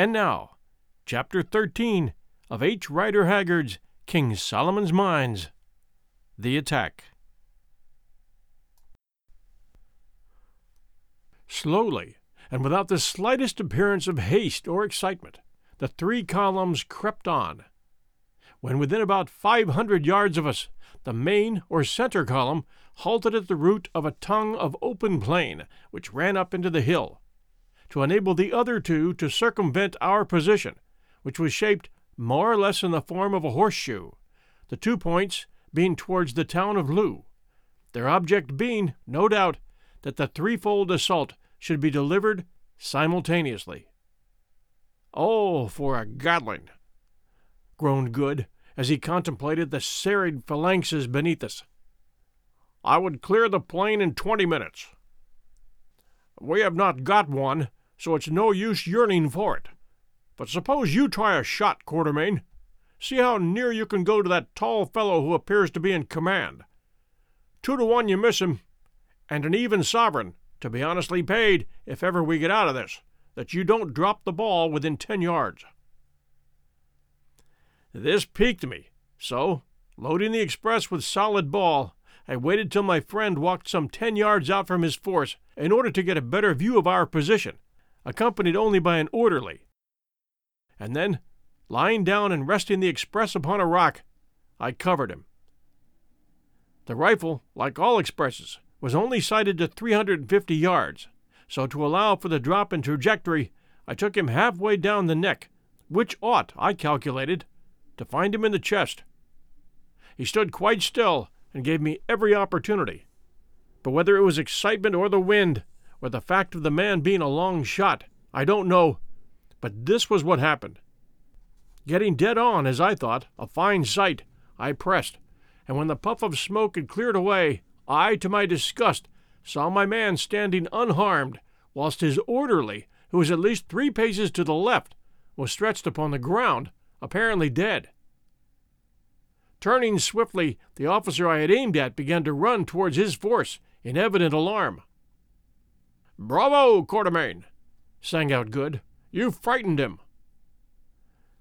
And now, Chapter 13 of H. Rider Haggard's King Solomon's Mines The Attack. Slowly, and without the slightest appearance of haste or excitement, the three columns crept on. When within about five hundred yards of us, the main or center column halted at the root of a tongue of open plain which ran up into the hill, to enable the other two to circumvent our position, which was shaped more or less in the form of a horseshoe, the two points being towards the town of Loo, their object being, no doubt, that the threefold assault should be delivered simultaneously. Oh, for a Gatling! groaned Good as he contemplated the serried phalanxes beneath us. I would clear the plain in twenty minutes. We have not got one, so it's no use yearning for it. But suppose you try a shot, Quatermain. See how near you can go to that tall fellow who appears to be in command. Two to one you miss him, and an even sovereign, to be honestly paid if ever we get out of this, that you don't drop the ball within ten yards. This piqued me, so, loading the express with solid ball, I waited till my friend walked some ten yards out from his force in order to get a better view of our position, accompanied only by an orderly. And then, lying down and resting the express upon a rock, I covered him. The rifle, like all expresses, was only sighted to 350 yards, so to allow for the drop in trajectory, I took him halfway down the neck, which ought, I calculated, to find him in the chest. He stood quite still and gave me every opportunity. But whether it was excitement or the wind, or the fact of the man being a long shot, I don't know. But this was what happened. Getting dead on, as I thought, a fine sight, I pressed, and when the puff of smoke had cleared away, I, to my disgust, saw my man standing unharmed, whilst his orderly, who was at least three paces to the left, was stretched upon the ground, apparently dead. Turning swiftly, the officer I had aimed at began to run towards his force in evident alarm. Bravo, Quatermain! sang out Good. You frightened him.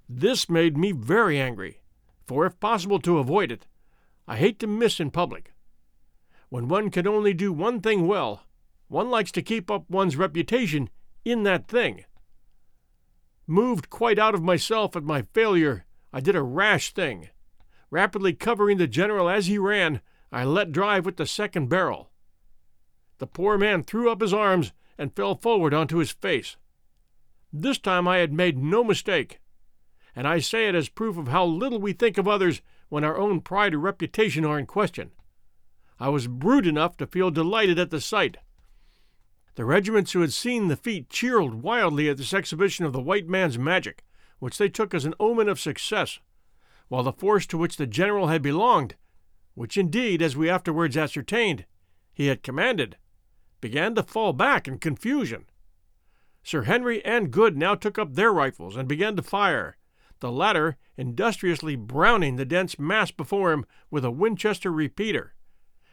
This made me very angry, for if possible to avoid it, I hate to miss in public. When one can only do one thing well, one likes to keep up one's reputation in that thing. Moved quite out of myself at my failure, I did a rash thing. Rapidly covering the general as he ran, I let drive with the second barrel. The poor man threw up his arms and fell forward onto his face. This time I had made no mistake, and I say it as proof of how little we think of others when our own pride or reputation are in question. I was brute enough to feel delighted at the sight. The regiments who had seen the feat cheered wildly at this exhibition of the white man's magic, which they took as an omen of success, while the force to which the general had belonged, which indeed, as we afterwards ascertained, he had commanded, began to fall back in confusion. Sir Henry and Good now took up their rifles and began to fire, the latter industriously browning the dense mass before him with a Winchester repeater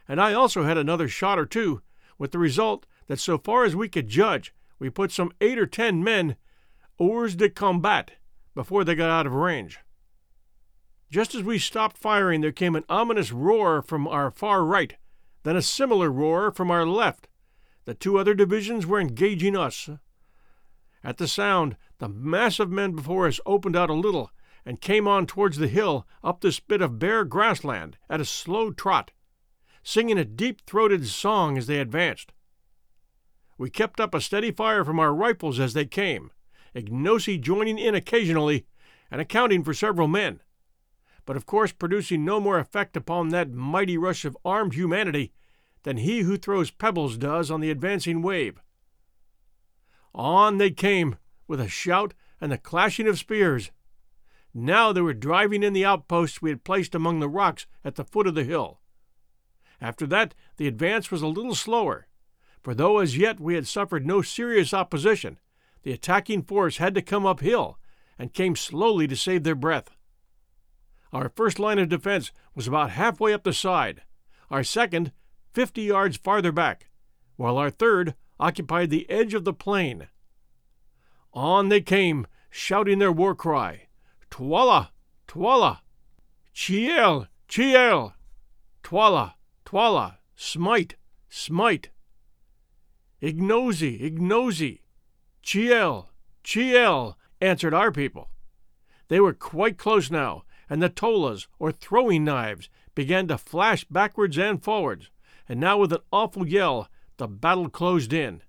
and I also had another shot or two, with the result that so far as we could judge, we put some eight or ten men hors de combat before they got out of range. Just as we stopped firing, there came an ominous roar from our far right, then a similar roar from our left. The two other divisions were engaging us. At the sound, the mass of men before us opened out a little and came on towards the hill up this bit of bare grassland at a slow trot singing a deep throated song as they advanced. We kept up a steady fire from our rifles as they came, Ignosi joining in occasionally and accounting for several men, but of course producing no more effect upon that mighty rush of armed humanity than he who throws pebbles does on the advancing wave. On they came, with a shout and the clashing of spears. Now they were driving in the outposts we had placed among the rocks at the foot of the hill. After that, the advance was a little slower, for though as yet we had suffered no serious opposition, the attacking force had to come uphill and came slowly to save their breath. Our first line of defense was about halfway up the side, our second fifty yards farther back, while our third occupied the edge of the plain. On they came, shouting their war cry Twala! Twala! Chiel! Chiel! Twala! Twala! Smite! Smite! Ignosi! Ignosi! Chiel! Chiel! answered our people. They were quite close now, and the tollas, or throwing knives, began to flash backwards and forwards, and now with an awful yell the battle closed in.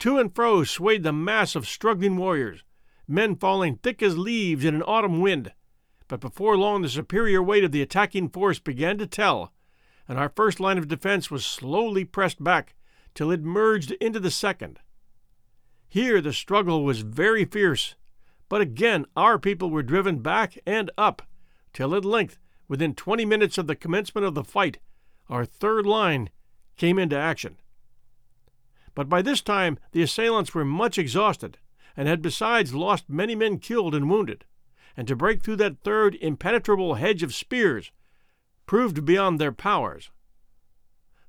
To and fro swayed the mass of struggling warriors, men falling thick as leaves in an autumn wind. But before long the superior weight of the attacking force began to tell, and our first line of defense was slowly pressed back till it merged into the second. Here the struggle was very fierce, but again our people were driven back and up, till at length, within twenty minutes of the commencement of the fight, our third line came into action. But by this time the assailants were much exhausted, and had besides lost many men killed and wounded, and to break through that third impenetrable hedge of spears proved beyond their powers.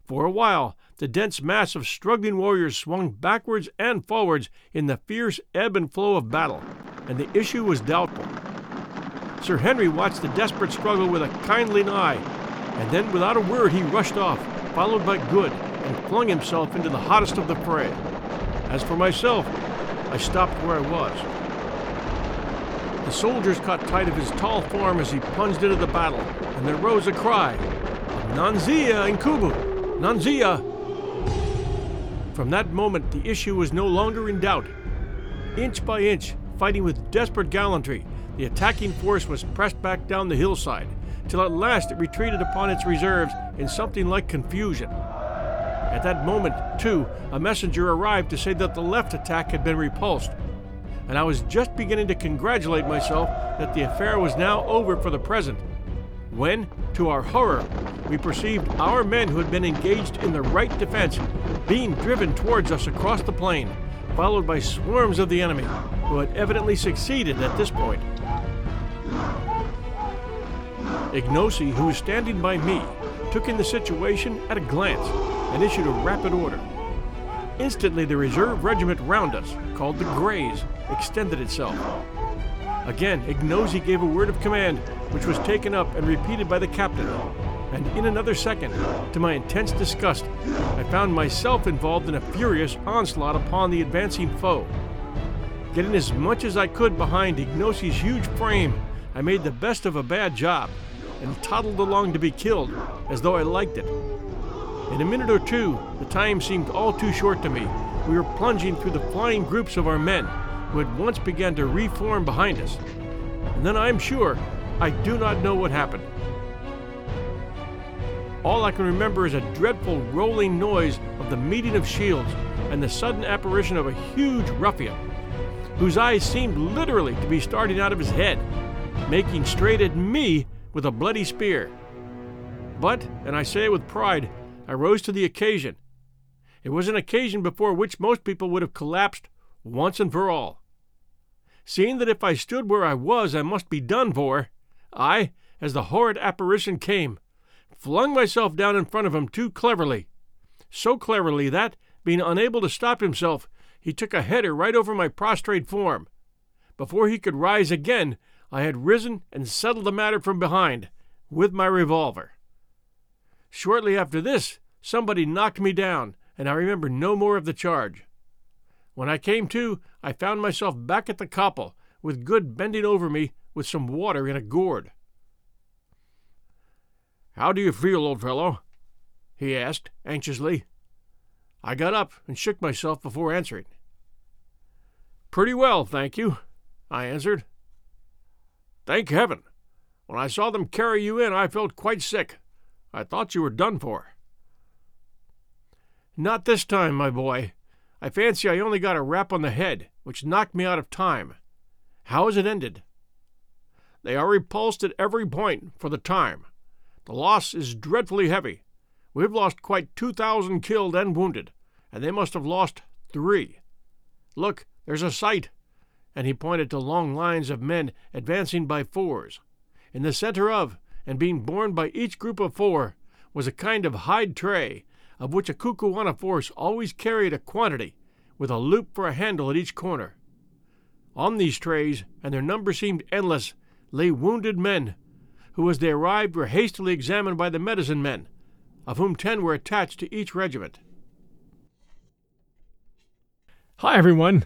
For a while the dense mass of struggling warriors swung backwards and forwards in the fierce ebb and flow of battle, and the issue was doubtful. Sir Henry watched the desperate struggle with a kindling eye, and then without a word he rushed off, followed by Good, and flung himself into the hottest of the fray. As for myself, I stopped where I was. The soldiers caught tight of his tall form as he plunged into the battle, and there rose a cry Nanzia Incubu! Nanzia! From that moment, the issue was no longer in doubt. Inch by inch, fighting with desperate gallantry, the attacking force was pressed back down the hillside, till at last it retreated upon its reserves in something like confusion. At that moment, too, a messenger arrived to say that the left attack had been repulsed, and I was just beginning to congratulate myself that the affair was now over for the present, when, to our horror, we perceived our men who had been engaged in the right defense being driven towards us across the plain, followed by swarms of the enemy, who had evidently succeeded at this point. Ignosi, who was standing by me, took in the situation at a glance and issued a rapid order. Instantly, the reserve regiment round us, called the Greys, extended itself. Again, Ignosi gave a word of command, which was taken up and repeated by the captain. And in another second, to my intense disgust, I found myself involved in a furious onslaught upon the advancing foe. Getting as much as I could behind Ignosi's huge frame, I made the best of a bad job and toddled along to be killed, as though I liked it. In a minute or two, the time seemed all too short to me. We were plunging through the flying groups of our men, who had once begun to reform behind us. And then I'm sure I do not know what happened. All I can remember is a dreadful rolling noise of the meeting of shields and the sudden apparition of a huge ruffian, whose eyes seemed literally to be starting out of his head, making straight at me with a bloody spear. But, and I say it with pride, I rose to the occasion. It was an occasion before which most people would have collapsed once and for all. Seeing that if I stood where I was I must be done for, I, as the horrid apparition came, flung myself down in front of him too cleverly. So cleverly that, being unable to stop himself, he took a header right over my prostrate form. Before he could rise again, I had risen and settled the matter from behind with my revolver. Shortly after this, somebody knocked me down, and I remember no more of the charge. When I came to, I found myself back at the kopje, with Good bending over me with some water in a gourd. How do you feel, old fellow? he asked anxiously. I got up and shook myself before answering. Pretty well, thank you, I answered. Thank heaven! When I saw them carry you in, I felt quite sick. I thought you were done for. Not this time, my boy. I fancy I only got a rap on the head, which knocked me out of time. How has it ended? They are repulsed at every point for the time. The loss is dreadfully heavy. We've lost quite two thousand killed and wounded, and they must have lost three. Look, there's a sight. And he pointed to long lines of men advancing by fours. In the center of, and being borne by each group of four, was a kind of hide tray, of which a Kukuana force always carried a quantity, with a loop for a handle at each corner. On these trays, and their number seemed endless, lay wounded men, who as they arrived were hastily examined by the medicine men, of whom ten were attached to each regiment. Hi, everyone.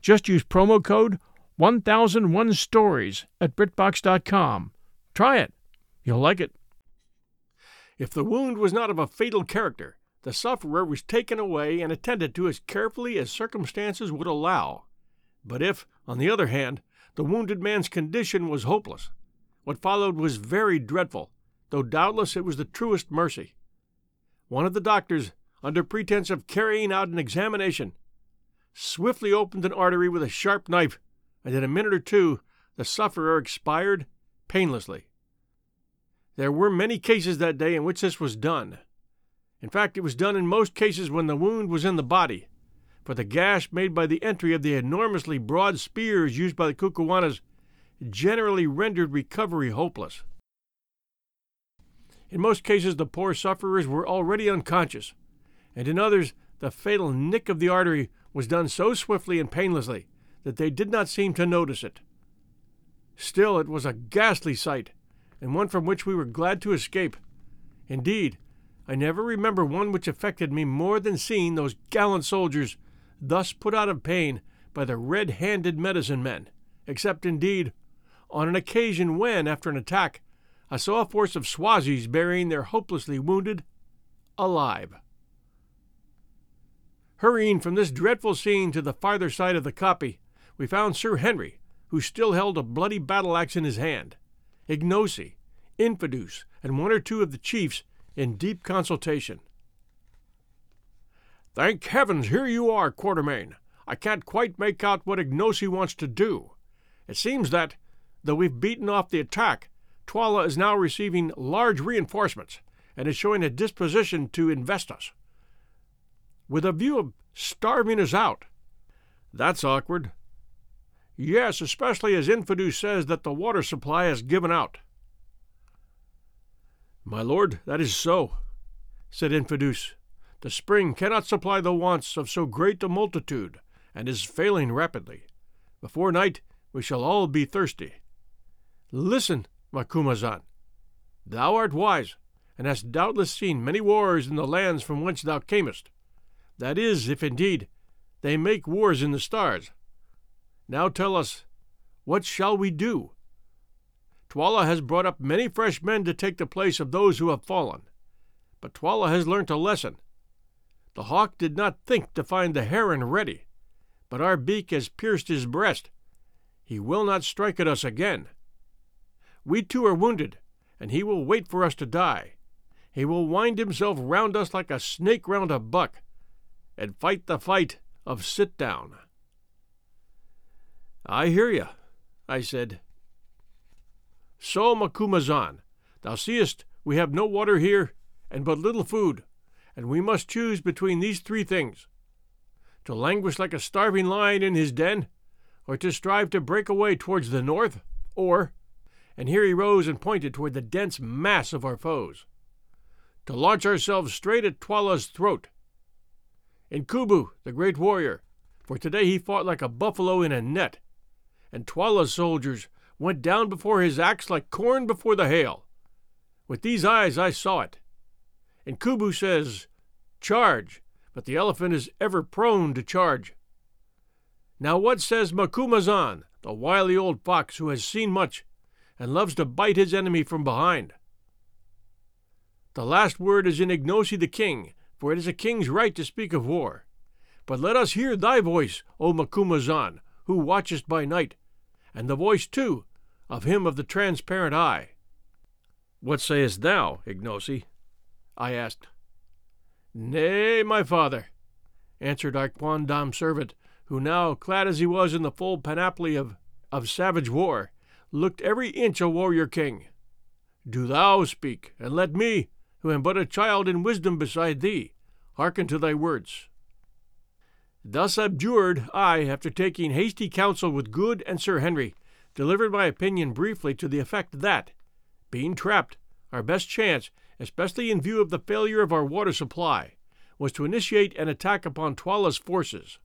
just use promo code 1001 Stories at BritBox.com. Try it. You'll like it. If the wound was not of a fatal character, the sufferer was taken away and attended to as carefully as circumstances would allow. But if, on the other hand, the wounded man's condition was hopeless, what followed was very dreadful, though doubtless it was the truest mercy. One of the doctors, under pretense of carrying out an examination, swiftly opened an artery with a sharp knife, and in a minute or two the sufferer expired painlessly. There were many cases that day in which this was done. In fact, it was done in most cases when the wound was in the body, for the gash made by the entry of the enormously broad spears used by the Kukuanas generally rendered recovery hopeless. In most cases, the poor sufferers were already unconscious, and in others, the fatal nick of the artery was done so swiftly and painlessly that they did not seem to notice it. Still, it was a ghastly sight, and one from which we were glad to escape. Indeed, I never remember one which affected me more than seeing those gallant soldiers thus put out of pain by the red handed medicine men, except, indeed, on an occasion when, after an attack, I saw a force of Swazis burying their hopelessly wounded alive. Hurrying from this dreadful scene to the farther side of the kopje, we found Sir Henry, who still held a bloody battle axe in his hand, Ignosi, Infadoos, and one or two of the chiefs in deep consultation. Thank heavens, here you are, Quatermain. I can't quite make out what Ignosi wants to do. It seems that, though we've beaten off the attack, Twala is now receiving large reinforcements and is showing a disposition to invest us with a view of starving us out. That's awkward. Yes, especially as Infadoos says that the water supply has given out. My lord, that is so, said Infadoos. The spring cannot supply the wants of so great a multitude, and is failing rapidly. Before night we shall all be thirsty. Listen, Macumazahn. Thou art wise, and hast doubtless seen many wars in the lands from whence thou camest. That is, if indeed they make wars in the stars. Now tell us, what shall we do? Twala has brought up many fresh men to take the place of those who have fallen. But Twala has learnt a lesson. The hawk did not think to find the heron ready, but our beak has pierced his breast. He will not strike at us again. We too are wounded, and he will wait for us to die. He will wind himself round us like a snake round a buck and fight the fight of sit down. I hear you, I said. So, Macumazahn, thou seest we have no water here and but little food, and we must choose between these three things to languish like a starving lion in his den, or to strive to break away towards the north, or, and here he rose and pointed toward the dense mass of our foes, to launch ourselves straight at Twala's throat Incubu, the great warrior, for today he fought like a buffalo in a net, and Twala's soldiers went down before his axe like corn before the hail. With these eyes I saw it. And Kubu says, Charge, but the elephant is ever prone to charge. Now what says Macumazahn, the wily old fox who has seen much and loves to bite his enemy from behind. The last word is in Ignosi the king, for it is a king's right to speak of war. But let us hear thy voice, O Macumazahn, who watchest by night, and the voice, too, of him of the transparent eye. What sayest thou, Ignosi? I asked. Nay, my father, answered our quondam servant, who now, clad as he was in the full panoply of, of savage war, looked every inch a warrior king. Do thou speak, and let me, who am but a child in wisdom beside thee, hearken to thy words. Thus abjured, I, after taking hasty counsel with Good and Sir Henry, delivered my opinion briefly to the effect that, being trapped, our best chance, especially in view of the failure of our water supply, was to initiate an attack upon Twala's forces.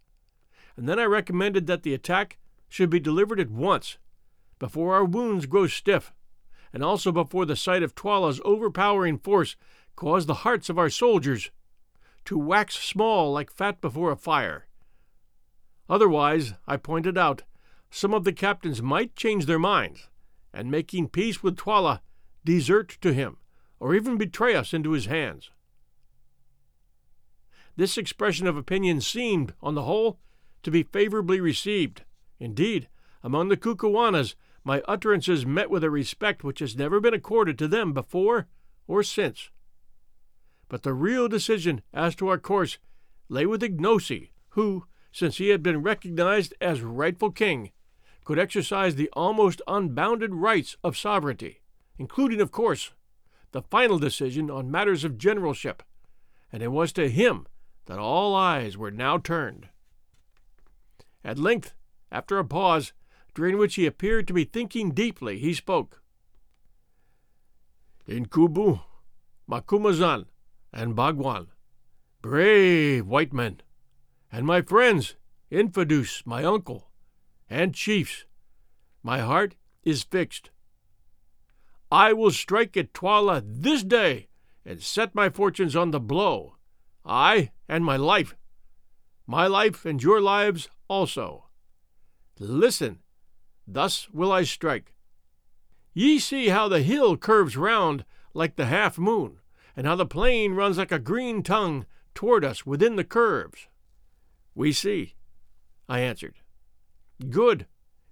And then I recommended that the attack should be delivered at once, before our wounds grow stiff, and also before the sight of Twala's overpowering force caused the hearts of our soldiers to wax small like fat before a fire. Otherwise, I pointed out, some of the captains might change their minds, and making peace with Twala, desert to him, or even betray us into his hands. This expression of opinion seemed, on the whole, to be favorably received. Indeed, among the Kukuanas, my utterances met with a respect which has never been accorded to them before or since. But the real decision as to our course lay with Ignosi, who, since he had been recognized as rightful king, could exercise the almost unbounded rights of sovereignty, including, of course, the final decision on matters of generalship, and it was to him that all eyes were now turned. At length, after a pause, during which he appeared to be thinking deeply, he spoke. Incubu, Macumazahn, and Bougwan, brave white men, and my friends, Infadoos, my uncle, and chiefs, my heart is fixed. I will strike at Twala this day and set my fortunes on the blow, I and my life, my life and your lives also. Listen, thus will I strike. Ye see how the hill curves round like the half moon, and how the plain runs like a green tongue toward us within the curves. We see, I answered. Good.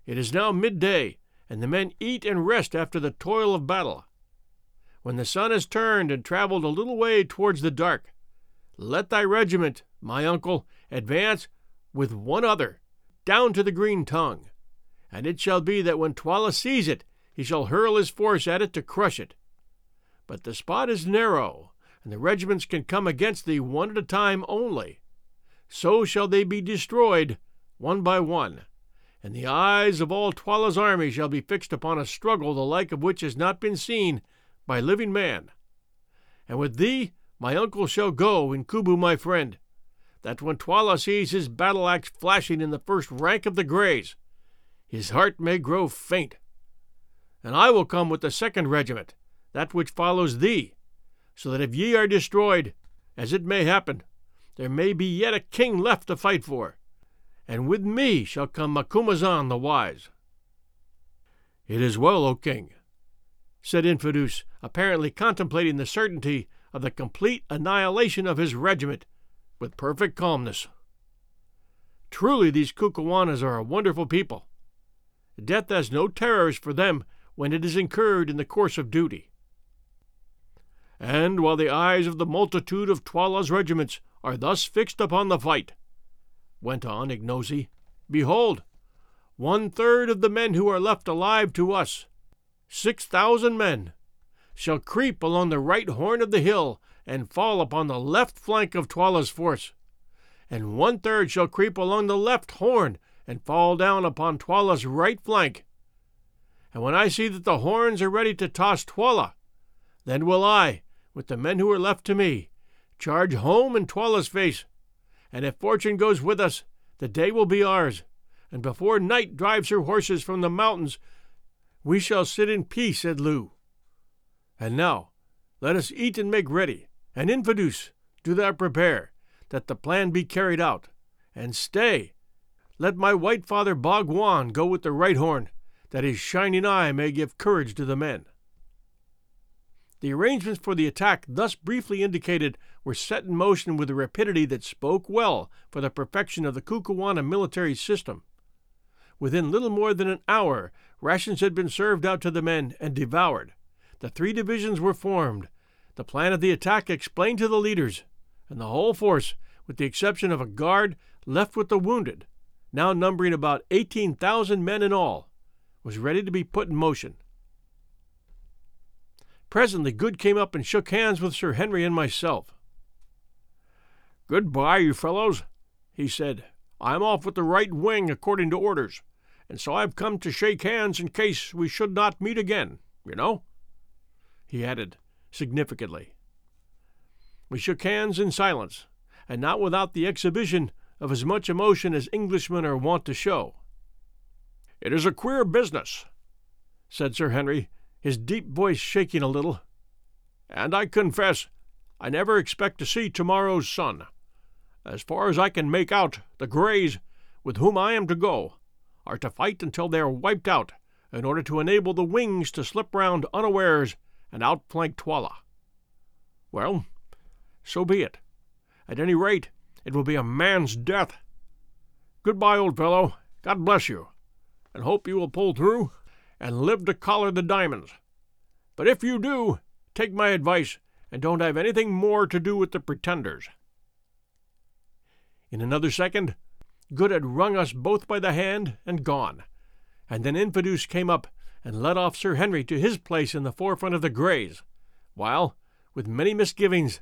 It is now midday, and the men eat and rest after the toil of battle. When the sun has turned and traveled a little way towards the dark, let thy regiment, my uncle, advance with one other down to the green tongue, and it shall be that when Twala sees it, he shall hurl his force at it to crush it. But the spot is narrow, and the regiments can come against thee one at a time only. So shall they be destroyed, one by one, and the eyes of all Twala's army shall be fixed upon a struggle the like of which has not been seen by living man. And with thee my uncle shall go Incubu my friend, that when Twala sees his battle axe flashing in the first rank of the Greys, his heart may grow faint. And I will come with the second regiment, that which follows thee, so that if ye are destroyed, as it may happen, there may be yet a king left to fight for, and with me shall come Macumazahn the wise. It is well, O king, said Infadoos, apparently contemplating the certainty of the complete annihilation of his regiment with perfect calmness. Truly, these Kukuanas are a wonderful people. Death has no terrors for them when it is incurred in the course of duty. And while the eyes of the multitude of Twala's regiments are thus fixed upon the fight, went on Ignosi, behold, one third of the men who are left alive to us, six thousand men, shall creep along the right horn of the hill and fall upon the left flank of Twala's force, and one third shall creep along the left horn and fall down upon Twala's right flank. And when I see that the horns are ready to toss Twala, then will I, with the men who are left to me, charge home in Twala's face, and if fortune goes with us, the day will be ours, and before night drives her horses from the mountains, we shall sit in peace at Loo. And now, let us eat and make ready, and Infadoos, do thou prepare, that the plan be carried out. And stay, Let my white father Bougwan go with the right horn, that his shining eye may give courage to the men. The arrangements for the attack thus briefly indicated were set in motion with a rapidity that spoke well for the perfection of the Kukuana military system. Within little more than an hour, rations had been served out to the men and devoured. The three divisions were formed, the plan of the attack explained to the leaders, and the whole force, with the exception of a guard left with the wounded, now numbering about 18,000 men in all, was ready to be put in motion. Presently, Good came up and shook hands with Sir Henry and myself. Goodbye, you fellows, he said. I'm off with the right wing according to orders, and so I've come to shake hands in case we should not meet again, you know? He added significantly. We shook hands in silence, and not without the exhibition of as much emotion as Englishmen are wont to show. It is a queer business, said Sir Henry, his deep voice shaking a little. And I confess, I never expect to see tomorrow's sun. As far as I can make out, the Greys, with whom I am to go, are to fight until they are wiped out, in order to enable the wings to slip round unawares and outflank Twala. Well, so be it. At any rate, it will be a man's death. Goodbye, old fellow. God bless you, and hope you will pull through and live to collar the diamonds. But if you do, take my advice and don't have anything more to do with the pretenders. In another second, Good had wrung us both by the hand and gone, and then Infadoos came up and led off Sir Henry to his place in the forefront of the Greys, while, with many misgivings,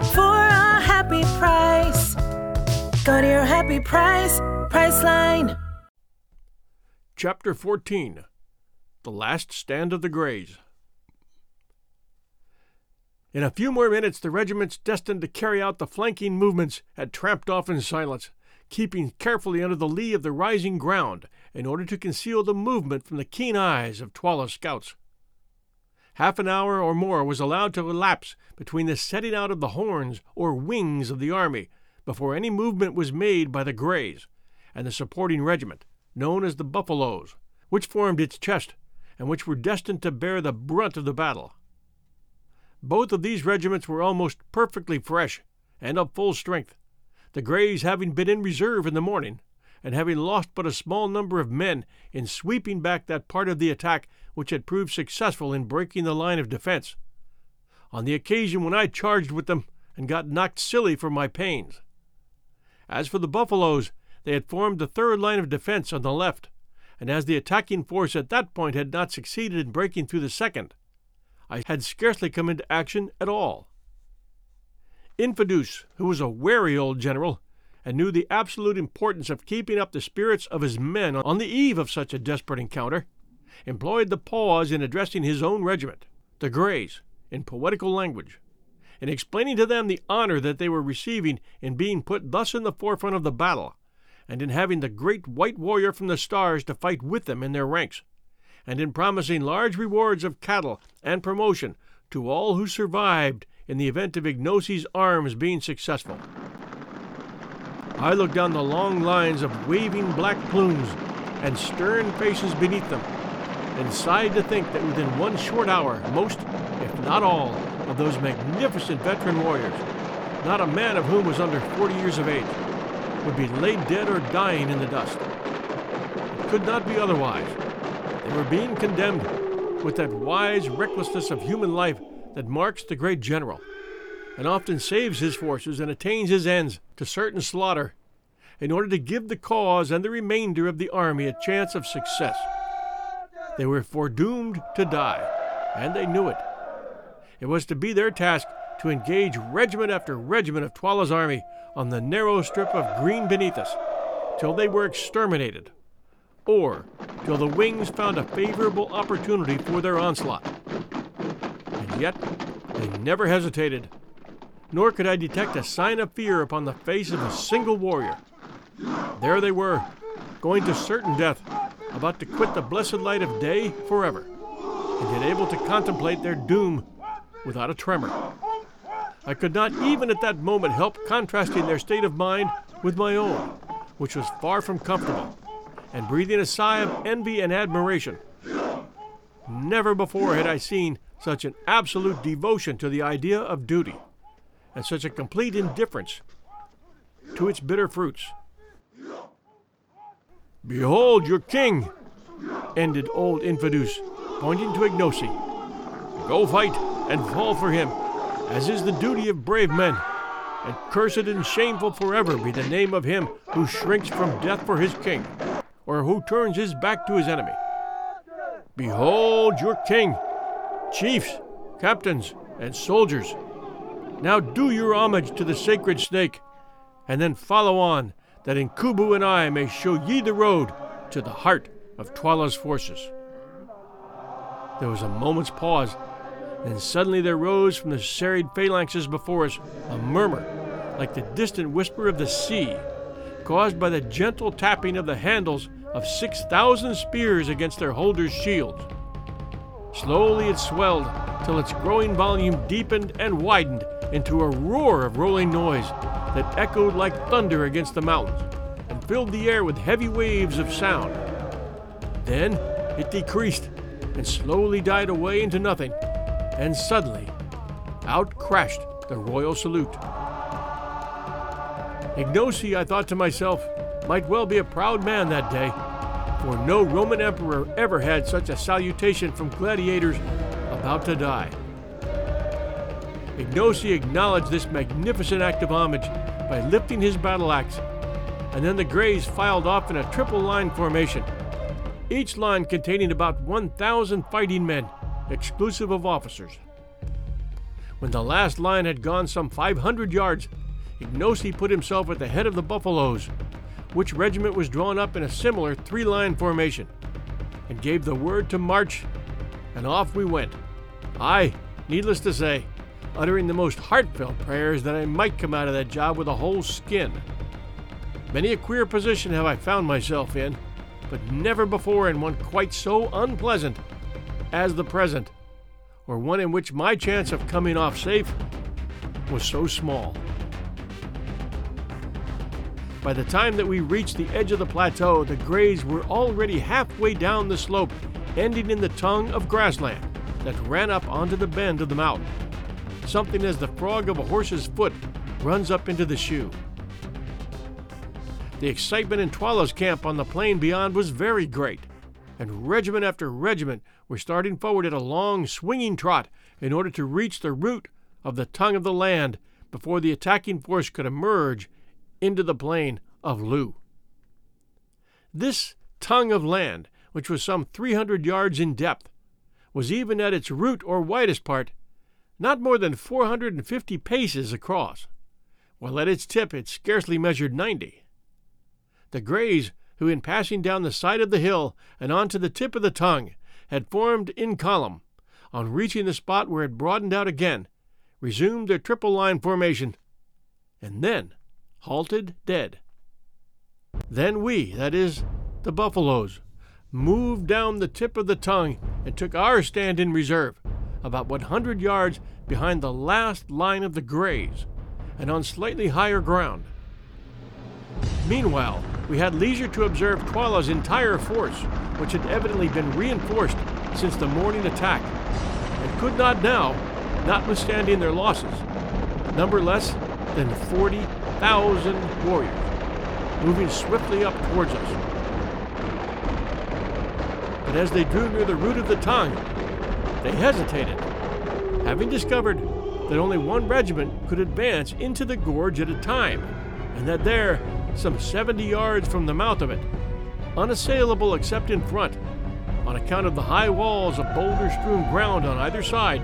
for a happy price. Go to your happy price, Priceline. Chapter 14 The Last Stand of the Greys. In a few more minutes, the regiments destined to carry out the flanking movements had tramped off in silence, keeping carefully under the lee of the rising ground in order to conceal the movement from the keen eyes of Twala's scouts. Half an hour or more was allowed to elapse between the setting out of the horns or wings of the army before any movement was made by the Greys and the supporting regiment known as the Buffaloes, which formed its chest and which were destined to bear the brunt of the battle. Both of these regiments were almost perfectly fresh and of full strength, the Greys having been in reserve in the morning, and having lost but a small number of men in sweeping back that part of the attack which had proved successful in breaking the line of defense, on the occasion when I charged with them and got knocked silly for my pains. As for the Buffaloes, they had formed the third line of defense on the left, and as the attacking force at that point had not succeeded in breaking through the second, I had scarcely come into action at all. Infadoos, who was a wary old general, and knew the absolute importance of keeping up the spirits of his men on the eve of such a desperate encounter, employed the pause in addressing his own regiment, the Greys, in poetical language, in explaining to them the honor that they were receiving in being put thus in the forefront of the battle, and in having the great white warrior from the stars to fight with them in their ranks, and in promising large rewards of cattle and promotion to all who survived in the event of Ignosi's arms being successful. I looked down the long lines of waving black plumes and stern faces beneath them, and sighed to think that within one short hour, most, if not all, of those magnificent veteran warriors, not a man of whom was under forty years of age, would be laid dead or dying in the dust. It could not be otherwise. They were being condemned with that wise recklessness of human life that marks the great general, and often saves his forces and attains his ends to certain slaughter in order to give the cause and the remainder of the army a chance of success. They were foredoomed to die, and they knew it. It was to be their task to engage regiment after regiment of Twala's army on the narrow strip of green beneath us, till they were exterminated, or till the wings found a favorable opportunity for their onslaught. And yet, they never hesitated, nor could I detect a sign of fear upon the face of a single warrior. There they were, going to certain death, about to quit the blessed light of day forever, and yet able to contemplate their doom without a tremor. I could not even at that moment help contrasting their state of mind with my own, which was far from comfortable, and breathing a sigh of envy and admiration. Never before had I seen such an absolute devotion to the idea of duty, and such a complete indifference to its bitter fruits. Behold your king, ended old Infadoos, pointing to Ignosi. Go fight and fall for him, as is the duty of brave men, and cursed and shameful forever be the name of him who shrinks from death for his king, or who turns his back to his enemy. Behold your king, chiefs, captains, and soldiers. Now do your homage to the sacred snake, and then follow on that Incubu and I may show ye the road to the heart of Twala's forces. There was a moment's pause, and suddenly there rose from the serried phalanxes before us a murmur, like the distant whisper of the sea, caused by the gentle tapping of the handles of six thousand spears against their holders' shields. Slowly it swelled till its growing volume deepened and widened into a roar of rolling noise that echoed like thunder against the mountains and filled the air with heavy waves of sound. Then it decreased and slowly died away into nothing, and suddenly out crashed the royal salute. Ignosi, I thought to myself, might well be a proud man that day, for no Roman emperor ever had such a salutation from gladiators about to die. Ignosi acknowledged this magnificent act of homage by lifting his battle axe, and then the Greys filed off in a triple line formation, each line containing about 1,000 fighting men, exclusive of officers. When the last line had gone some 500 yards, Ignosi put himself at the head of the Buffaloes, which regiment was drawn up in a similar three line formation, and gave the word to march, and off we went. I, needless to say, uttering the most heartfelt prayers that I might come out of that job with a whole skin. Many a queer position have I found myself in, but never before in one quite so unpleasant as the present, or one in which my chance of coming off safe was so small. By the time that we reached the edge of the plateau, the Greys were already halfway down the slope, ending in the tongue of grassland that ran up onto the bend of the mountain something as the frog of a horse's foot runs up into the shoe. The excitement in Twala's camp on the plain beyond was very great, and regiment after regiment were starting forward at a long, swinging trot in order to reach the root of the tongue of the land before the attacking force could emerge into the plain of Loo. This tongue of land, which was some 300 yards in depth, was even at its root or widest part not more than 450 paces across, while at its tip it scarcely measured 90. The Greys, who in passing down the side of the hill and on to the tip of the tongue, had formed in column, on reaching the spot where it broadened out again, resumed their triple line formation, and then halted dead. Then we, that is, the buffaloes, moved down the tip of the tongue and took our stand in reserve, about 100 yards behind the last line of the Greys, and on slightly higher ground. Meanwhile, we had leisure to observe Twala's entire force, which had evidently been reinforced since the morning attack, and could not now, notwithstanding their losses, number less than 40,000 warriors, moving swiftly up towards us. But as they drew near the root of the tongue, they hesitated, having discovered that only one regiment could advance into the gorge at a time, and that there, some 70 yards from the mouth of it, unassailable except in front, on account of the high walls of boulder strewn ground on either side,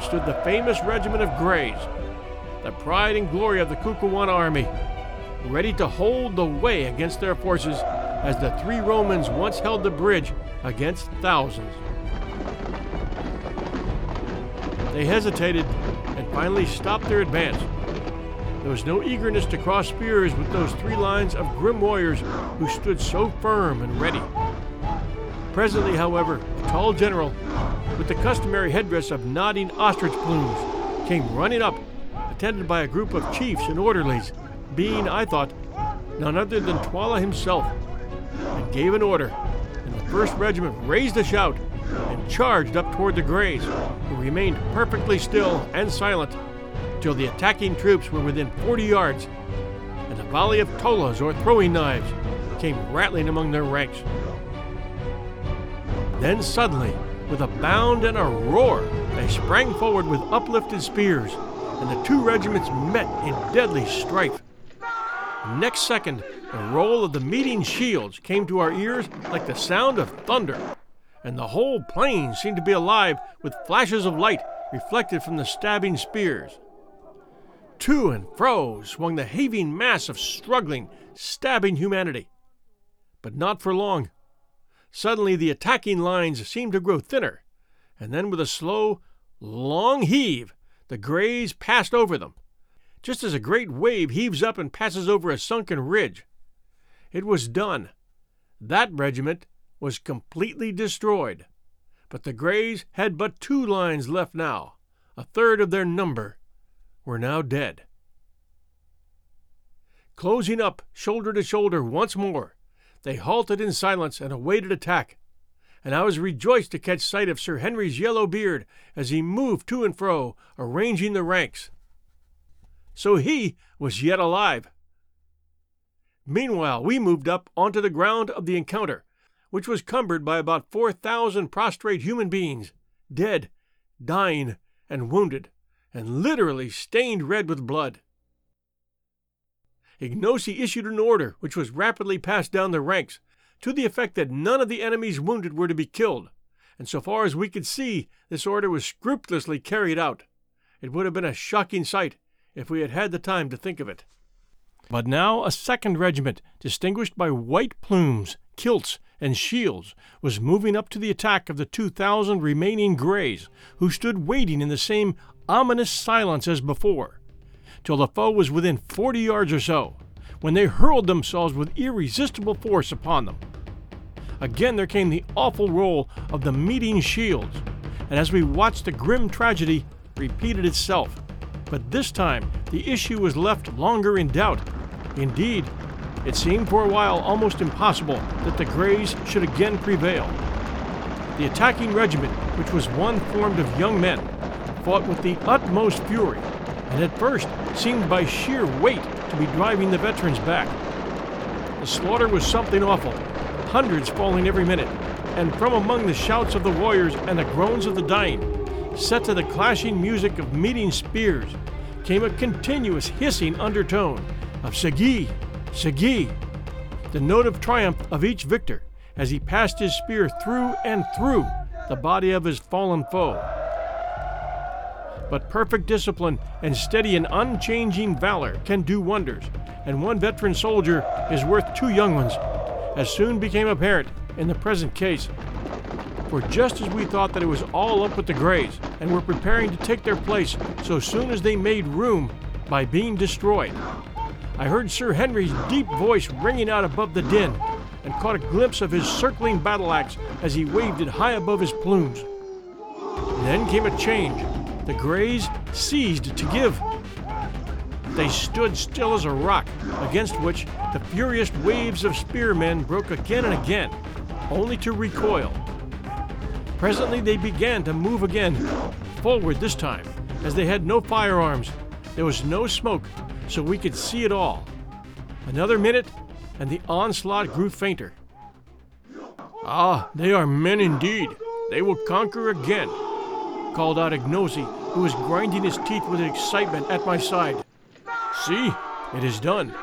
stood the famous regiment of Greys, the pride and glory of the Kukuana army, ready to hold the way against their forces as the three Romans once held the bridge against thousands. They hesitated and finally stopped their advance. There was no eagerness to cross spears with those three lines of grim warriors who stood so firm and ready. Presently, however, a tall general, with the customary headdress of nodding ostrich plumes, came running up, attended by a group of chiefs and orderlies, being, I thought, none other than Twala himself, and gave an order, and the first regiment raised a shout and charged up toward the Greys, who remained perfectly still and silent till the attacking troops were within 40 yards, and a volley of tollas or throwing knives came rattling among their ranks. Then suddenly, with a bound and a roar, they sprang forward with uplifted spears, and the two regiments met in deadly strife. Next second, the roll of the meeting shields came to our ears like the sound of thunder, and the whole plain seemed to be alive with flashes of light reflected from the stabbing spears. To and fro swung the heaving mass of struggling, stabbing humanity. But not for long. Suddenly the attacking lines seemed to grow thinner, and then with a slow, long heave, the Greys passed over them, just as a great wave heaves up and passes over a sunken ridge. It was done. That regiment was completely destroyed. But the Greys had but two lines left now. A third of their number were now dead. Closing up shoulder to shoulder once more, they halted in silence and awaited attack, and I was rejoiced to catch sight of Sir Henry's yellow beard as he moved to and fro, arranging the ranks. So he was yet alive. Meanwhile, we moved up onto the ground of the encounter, which was cumbered by about 4,000 prostrate human beings, dead, dying, and wounded, and literally stained red with blood. Ignosi issued an order which was rapidly passed down the ranks to the effect that none of the enemy's wounded were to be killed, and so far as we could see, this order was scrupulously carried out. It would have been a shocking sight if we had had the time to think of it. But now a second regiment, distinguished by white plumes, kilts, and shields, was moving up to the attack of the 2,000 remaining Greys, who stood waiting in the same ominous silence as before till the foe was within 40 yards or so, when they hurled themselves with irresistible force upon them. Again there came the awful roll of the meeting shields, and as we watched the grim tragedy repeated itself, but this time the issue was left longer in doubt. Indeed, it seemed for a while almost impossible that the Greys should again prevail. The attacking regiment, which was one formed of young men, fought with the utmost fury, and at first seemed by sheer weight to be driving the veterans back. The slaughter was something awful, hundreds falling every minute, and from among the shouts of the warriors and the groans of the dying, set to the clashing music of meeting spears, came a continuous hissing undertone of Sagi, Sagi, the note of triumph of each victor as he passed his spear through and through the body of his fallen foe but perfect discipline and steady and unchanging valor can do wonders, and one veteran soldier is worth two young ones, as soon became apparent in the present case. For just as we thought that it was all up with the Greys, and were preparing to take their place so soon as they made room by being destroyed, I heard Sir Henry's deep voice ringing out above the din, and caught a glimpse of his circling battle axe as he waved it high above his plumes. Then came a change the Greys ceased to give. They stood still as a rock, against which the furious waves of spearmen broke again and again, only to recoil. Presently they began to move again, forward this time, as they had no firearms. There was no smoke, so we could see it all. Another minute, and the onslaught grew fainter. Ah, they are men indeed. They will conquer again called out Ignosi, who was grinding his teeth with excitement at my side. See, it is done.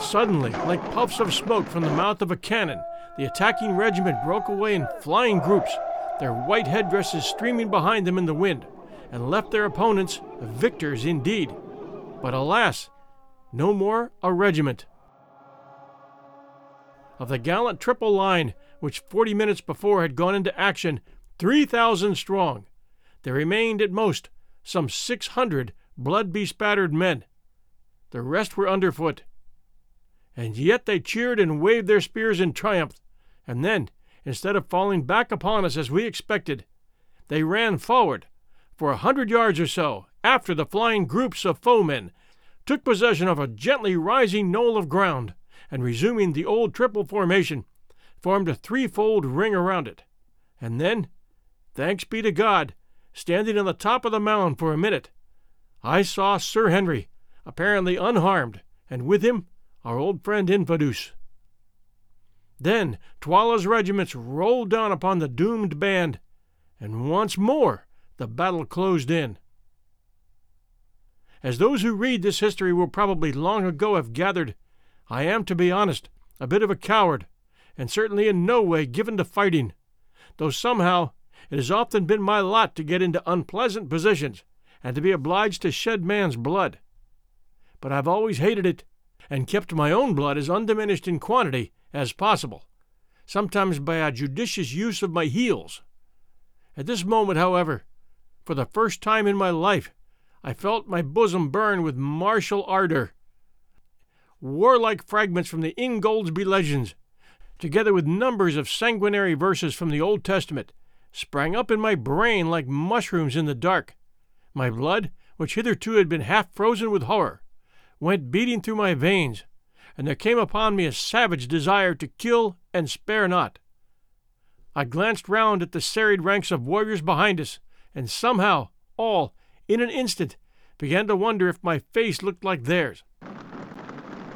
Suddenly, like puffs of smoke from the mouth of a cannon, the attacking regiment broke away in flying groups, their white headdresses streaming behind them in the wind, and left their opponents victors indeed. But alas, no more a regiment. Of the gallant triple line, which forty minutes before had gone into action, 3,000 strong, there remained at most some 600 blood bespattered men. The rest were underfoot. And yet they cheered and waved their spears in triumph, and then, instead of falling back upon us as we expected, they ran forward for a hundred yards or so after the flying groups of foemen, took possession of a gently rising knoll of ground, and resuming the old triple formation, formed a threefold ring around it. And then, thanks be to God, standing on the top of the mound for a minute, I saw Sir Henry, apparently unharmed, and with him our old friend Infadoos. Then Twala's regiments rolled down upon the doomed band, and once more the battle closed in. As those who read this history will probably long ago have gathered, I am, to be honest, a bit of a coward, and certainly in no way given to fighting, though somehow it has often been my lot to get into unpleasant positions and to be obliged to shed man's blood. But I've always hated it, and kept my own blood as undiminished in quantity as possible, sometimes by a judicious use of my heels. At this moment, however, for the first time in my life, I felt my bosom burn with martial ardor. Warlike fragments from the Ingoldsby legends, together with numbers of sanguinary verses from the Old Testament, sprang up in my brain like mushrooms in the dark. My blood, which hitherto had been half frozen with horror, went beating through my veins, and there came upon me a savage desire to kill and spare not. I glanced round at the serried ranks of warriors behind us, and somehow all, in an instant, began to wonder if my face looked like theirs.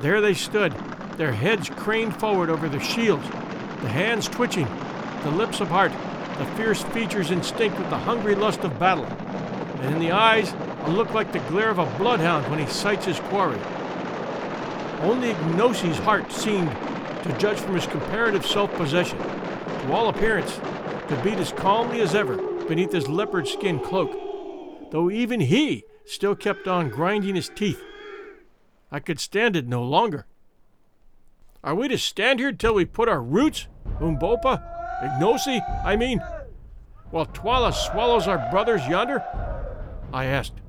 There they stood, their heads craned forward over their shields, the hands twitching, the lips apart, the fierce features instinct with the hungry lust of battle, and in the eyes a look like the glare of a bloodhound when he sights his quarry. Only Ignosi's heart seemed, to judge from his comparative self possession, to all appearance, to beat as calmly as ever beneath his leopard skin cloak, though even he still kept on grinding his teeth. I could stand it no longer. Are we to stand here till we put our roots, Umbopa, Ignosi, I mean, while Twala swallows our brothers yonder? I asked.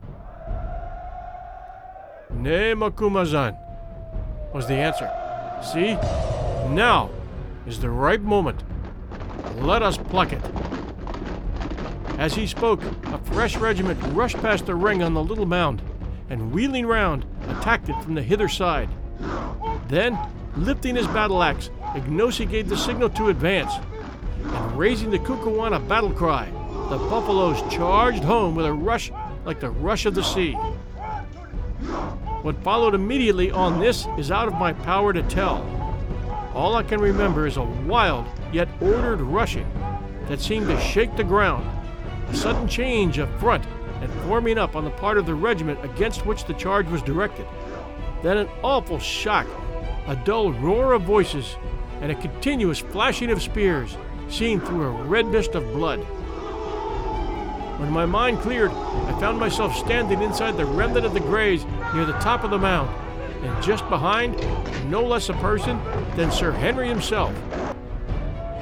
Nay, Macumazahn, was the answer. See, now is the right moment. Let us pluck it. As he spoke, a fresh regiment rushed past the ring on the little mound, and wheeling round, attacked it from the hither side. Then, lifting his battle axe, Ignosi gave the signal to advance, and raising the Kukuana battle cry, the buffaloes charged home with a rush like the rush of the sea. What followed immediately on this is out of my power to tell. All I can remember is a wild yet ordered rushing that seemed to shake the ground, a sudden change of front and forming up on the part of the regiment against which the charge was directed. Then an awful shock, a dull roar of voices, and a continuous flashing of spears, seen through a red mist of blood. When my mind cleared, I found myself standing inside the remnant of the Greys near the top of the mound, and just behind, no less a person than Sir Henry himself.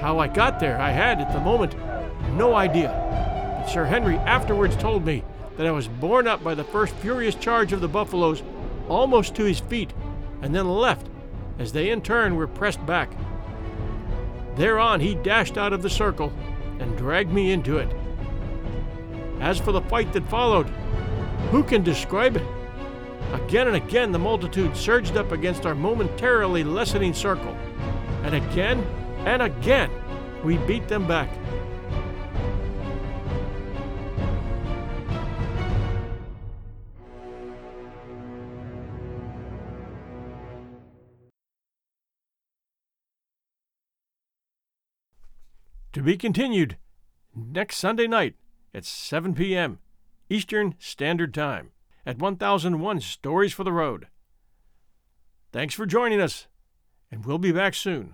How I got there, I had, at the moment, no idea. Sir Henry afterwards told me that I was borne up by the first furious charge of the buffaloes almost to his feet, and then left as they in turn were pressed back. Thereon he dashed out of the circle and dragged me into it. As for the fight that followed, who can describe it? Again and again the multitude surged up against our momentarily lessening circle, and again and again we beat them back. To be continued next Sunday night at 7 p.m. Eastern Standard Time at 1001 Stories for the Road. Thanks for joining us, and we'll be back soon.